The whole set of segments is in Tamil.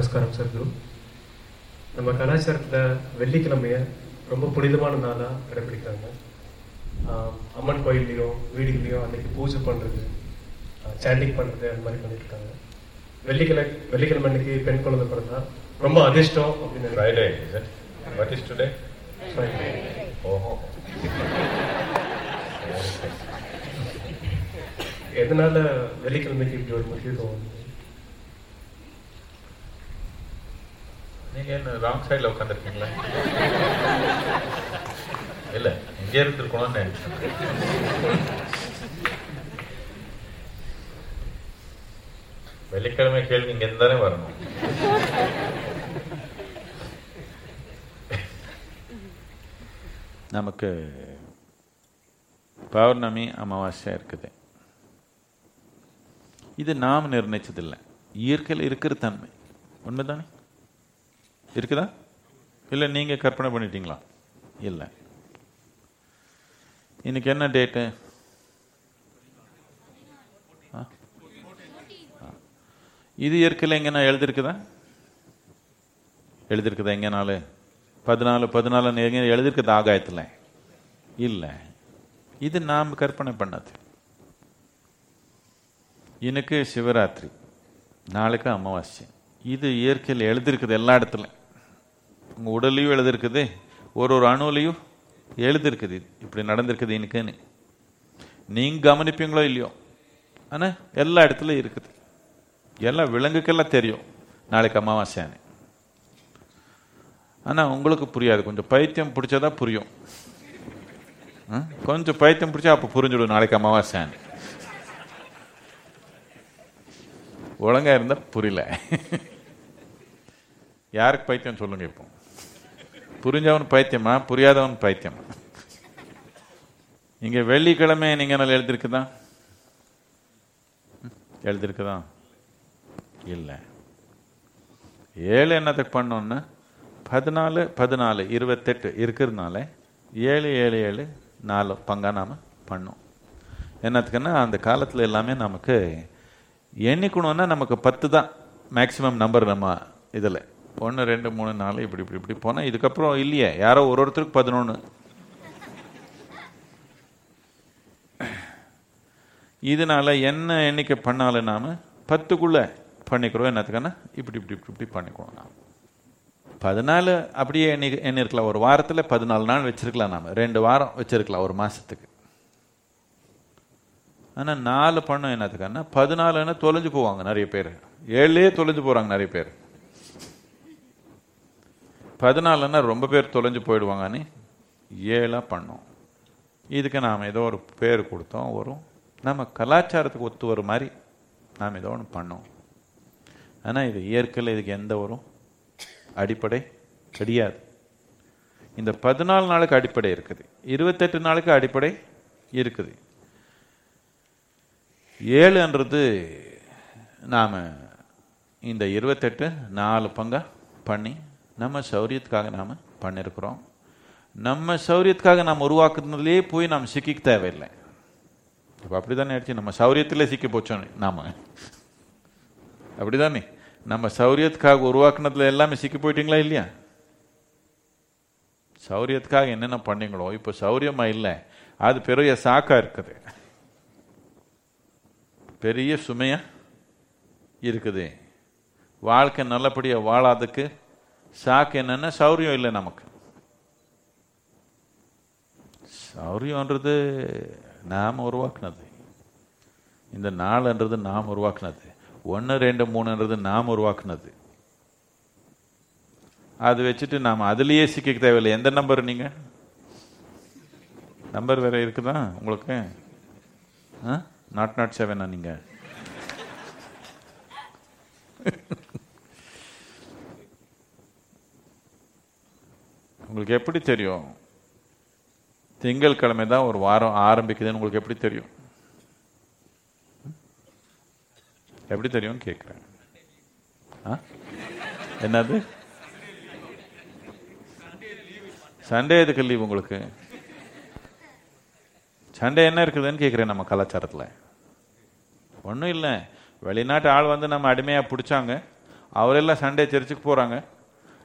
நமஸ்காரம் சத்குரு நம்ம கலாச்சாரத்தில் வெள்ளிக்கிழமைய ரொம்ப புனிதமான நாளாக கடைபிடிக்கிறாங்க அம்மன் கோயில்லையும் வீடுகளையும் அன்னைக்கு பூஜை பண்ணுறது சாண்டிங் பண்ணுறது அந்த மாதிரி பண்ணிட்டு இருக்காங்க வெள்ளிக்கிழமை வெள்ளிக்கிழமை அன்னைக்கு பெண் குழந்தை பிறந்தா ரொம்ப அதிர்ஷ்டம் அப்படின்னு Friday, is it? What is today? Friday. Oh. எதனால வெள்ளிக்கிழமைக்கு இப்படி ஒரு முக்கியத்துவம் நீங்கள் நீங்க என்ன ராங் சைடில் உட்காந்துருக்கீங்களா இல்ல இங்க இருந்திருக்கணும்னு வெள்ளிக்கிழமை கேள்வி இங்க இருந்தானே வரணும். நமக்கு பௌர்ணமி அமாவாசை இருக்குது. இது நாம் நிர்ணயிச்சதில்லை. இயற்கையில் இருக்கிற தன்மை. உண்மைதானே? இருக்குதா? இல்லை நீங்கள் கற்பனை பண்ணிட்டீங்களா? இல்லை. இன்னைக்கு என்ன டேட்டு? இது இயற்கையில் எங்கன்னா எழுதிருக்குதா எழுதிருக்குதா எங்கனாலு பதினாலு பதினாலு எங்க எழுதிருக்குது ஆகாயத்தில்? இல்லை. இது நாம் கற்பனை பண்ணது. இன்னைக்கு சிவராத்திரி. நாளைக்கு அமாவாசை. இது இயற்கையில் எழுதிருக்குது எல்லா இடத்துலையும். உங்கள் உடல்லையும் எழுதிருக்குது ஒரு ஒரு அணுலையும் எழுதிருக்குது. இது. இப்படி நடந்திருக்குது எனக்குன்னு நீங்க கவனிப்பீங்களோ இல்லையோ? ஆனால் எல்லா இடத்துலையும் இருக்குது. எல்லாம் விலங்குக்கெல்லாம் தெரியும். நாளைக்கு அமாவாசைன்னு ஆனால் உங்களுக்கு புரியாது. கொஞ்சம் பைத்தியம் பிடிச்சதா புரியும். கொஞ்சம் பைத்தியம் பிடிச்சா அப்போ புரிஞ்சிடும் நாளைக்கு அமாவாசைன்னு ஒழுங்கா இருந்தா புரியல. யாருக்கு பைத்தியம் சொல்லுங்க இப்போ? புரிஞ்சவன் பைத்தியமா? புரியாதவன் பைத்தியம்? இங்கே வெள்ளிக்கிழமை நீங்க என்ன எழுதிருக்குதா? எழுதியிருக்குதா எழுதிருக்குதா? இல்லை. ஏழு என்னத்துக்கு பண்ணோன்னு? பதினாலு பதினாலு இருபத்தெட்டு இருக்கிறதுனால ஏழு ஏழு ஏழு நாலு பங்காக நாம் பண்ணோம். என்னத்துக்குன்னா அந்த காலத்தில் எல்லாமே நமக்கு எண்ணிக்கணும்னா நமக்கு பத்து தான் மேக்சிமம் நம்பர் நம்ம இதில். ஒன்று ரெண்டு மூணு நாலு இப்படி இப்படி இப்படி போனால் இதுக்கப்புறம் இல்லையே. யாரோ ஒரு ஒருத்தருக்கு பதினொன்று இதனால என்ன எண்ணிக்கை பண்ணாலும் நாம் பத்துக்குள்ளே பண்ணிக்கிறோம். என்னத்துக்குன்னா? இப்படி இப்படி இப்படி இப்படி பண்ணிக்கிறோம் நாம். பதினாலு அப்படியே எண்ணி எண்ணிருக்கலாம். ஒரு வாரத்தில் பதினாலு நாள் வச்சுருக்கலாம் நாம. ரெண்டு வாரம் வச்சிருக்கலாம் ஒரு மாதத்துக்கு ஆனால் நாலு பண்ணோம் என்னத்துக்குன்னா பதினாலுன்னா தொலைஞ்சு போவாங்க நிறைய பேர். ஏழுலேயே தொலைஞ்சு போகிறாங்க நிறைய பேர். பதினாலுன்னா ரொம்ப பேர் தொலைஞ்சு போயிடுவாங்கன்னு ஏழாக பண்ணோம். இதுக்கு நாம் ஏதோ ஒரு பேர் கொடுத்தோம் வரும் நம்ம கலாச்சாரத்துக்கு ஒத்து வர மாதிரி நாம் ஏதோ ஒன்று பண்ணோம். ஆனால் இது இயற்கையில் இதுக்கு எந்த ஒரு அடிப்படை கிடையாது. இந்த பதினாலு நாளுக்கு அடிப்படை இருக்குது. இருபத்தெட்டு நாளுக்கு அடிப்படை இருக்குது. ஏழுன்றது நாம் இந்த இருபத்தெட்டு நாலு பங்காக பண்ணி நம்ம சௌரியத்துக்காக நாம் பண்ணியிருக்கிறோம் நம்ம சௌரியத்துக்காக நாம் உருவாக்குனதுலேயே போய் நாம் சிக்கிக்க தேவையில்லை. இப்போ அப்படிதானே ஆயிடுச்சு. நம்ம சௌரியத்திலே சிக்கி போச்சோம் நாம. அப்படிதானே? நம்ம சௌரியத்துக்காக உருவாக்குனதுல எல்லாமே சிக்கி போயிட்டீங்களா இல்லையா? சௌரியத்துக்காக என்னென்ன பண்ணீங்களோ இப்போ சௌரியமா இல்லை. அது பெரிய சாக்கா இருக்குது. பெரிய சுமையா இருக்குது. வாழ்க்கை நல்லபடியாக வாழாததுக்கு சாக்கு என்னன்னா சௌரியம் இல்லை நமக்கு. சௌரியன்றது நாம் உருவாக்குனது. இந்த நாள்ன்றது நாம் உருவாக்குனது. ஒன்று ரெண்டு மூணுன்றது நாம் உருவாக்குனது. அது வச்சுட்டு நாம் அதுலேயே சிக்க தேவையில்லை. எந்த நம்பர் நீங்கள் நம்பர் வேறு இருக்குதா உங்களுக்கு? நாட் நாட் செவனா நீங்கள் உங்களுக்கு எப்படி தெரியும்? திங்கட்கிழமை தான் ஒரு வாரம் ஆரம்பிக்குதுன்னு உங்களுக்கு எப்படி தெரியும்? எப்படி தெரியும் கேட்குறேன் ஆ? என்னது? சண்டே எதுக்கு லீவ் உங்களுக்கு? சண்டே என்ன இருக்குதுன்னு கேட்குறேன் நம்ம கலாச்சாரத்தில். ஒன்றும் இல்லை. வெளிநாட்டு ஆள் வந்து நம்ம அடிமையாக பிடிச்சாங்க. அவரெல்லாம் சண்டே சர்ச்சுக்கு போகிறாங்க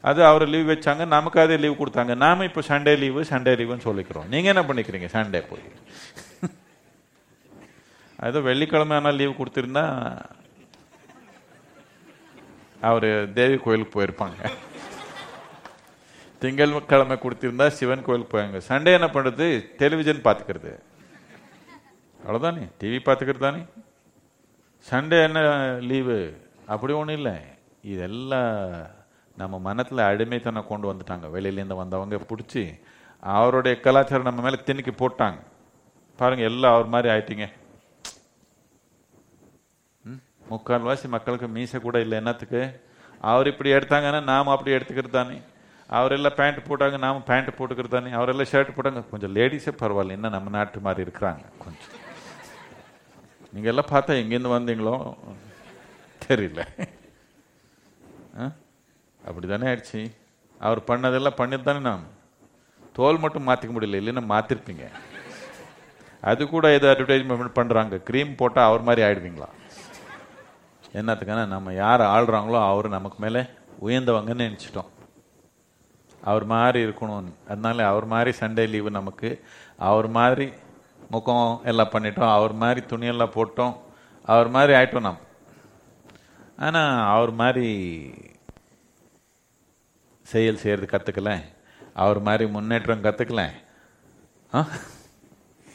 அது அவர் லீவ் வச்சாங்க நமக்கு அதே லீவ் கொடுத்தாங்க. நாம இப்போ சண்டே லீவு சண்டே லீவுன்னு சொல்லிக்கிறோம். நீங்கள் என்ன பண்ணிக்கிறீங்க? சண்டே போய். அது வெள்ளிக்கிழமை ஆனால் லீவ் கொடுத்துருந்தா அவர் தேவி கோயிலுக்கு போயிருப்பாங்க. திங்கள் கிழமை கொடுத்திருந்தா சிவன் கோயிலுக்கு போயாங்க சண்டே என்ன பண்ணுறது டெலிவிஷன் பார்த்துக்கிறது. அவ்வளோதானே டிவி பார்த்துக்கிறது தானே? சண்டே என்ன லீவு அப்படி ஒன்றும் இல்லை. இதெல்லாம் நம்ம மனத்தில் அடிமைத்தனம் கொண்டு வந்துட்டாங்க. வெளியிலேருந்து வந்தவங்க பிடிச்சி அவருடைய கலாச்சாரம் நம்ம மேலே திணிக்கி போட்டாங்க. பாருங்கள் எல்லாம் அவர் மாதிரி ஆயிட்டீங்க. ம்? முக்கால்வாசி மக்களுக்கு மீசை கூட இல்லை. என்னத்துக்கு? அவர் இப்படி எடுத்தாங்கன்னா நாம் அப்படி எடுத்துக்கிறது தானே. அவரெல்லாம் பேண்ட் போட்டாங்க நாம் பேண்ட் போட்டுக்கிறது தானே. அவரெல்லாம் ஷர்ட் போட்டாங்க. கொஞ்சம் லேடிஸே பரவாயில்ல என்ன நம்ம நாட்டு மாதிரி இருக்கிறாங்க. கொஞ்சம். நீங்கள் எல்லாம் பார்த்தா எங்கேருந்து வந்தீங்களோ? தெரியல. ஆ? அப்படி தானே ஆயிடுச்சு. அவர் பண்ணதெல்லாம் பண்ணிட்டு தானே நாம். தோல் மட்டும் மாற்றிக்க முடியல இல்லைன்னா மாற்றிருப்பீங்க அது கூட ஏதோ அட்வர்டைஸ்மெண்ட் பண்ணுறாங்க க்ரீம் போட்டால் அவர் மாதிரி ஆயிடுவீங்களா? என்னத்துக்கான நம்ம யார் ஆள்றாங்களோ அவர் நமக்கு மேலே உயர்ந்தவங்கன்னு நினச்சிட்டோம். அவர் மாதிரி இருக்கணும்னு அதனால அவர் மாதிரி சண்டே லீவு நமக்கு அவர் மாதிரி முகம் எல்லாம் பண்ணிட்டோம். அவர் மாதிரி துணியெல்லாம் போட்டோம். அவர் மாதிரி ஆயிட்டோம் நாம். ஆனால் அவர் மாதிரி செயல் செய்கிறது கற்றுக்கல அவர் மாதிரி முன்னேற்றம் கற்றுக்கல ஆ?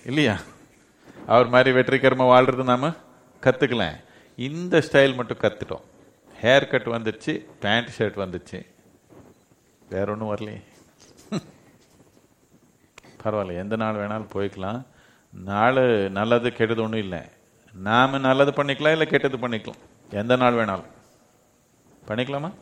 இல்லையா? அவர் மாதிரி வெற்றிகரமாக வாழ்கிறது நாம கற்றுக்கல இந்த ஸ்டைல் மட்டும் கற்றுட்டோம் ஹேர் கட் வந்துச்சு பேண்ட் ஷர்ட் வந்துச்சு. வேற ஒன்றும் வரலையே. பரவாயில்ல எந்த நாள் வேணாலும் போய்க்கலாம். நாள் நல்லது கெட்டது ஒன்றும் இல்லை. நாம் நல்லது பண்ணிக்கலாம் இல்லை கெட்டது பண்ணிக்கலாம். எந்த நாள் வேணாலும். பண்ணிக்கலாமா?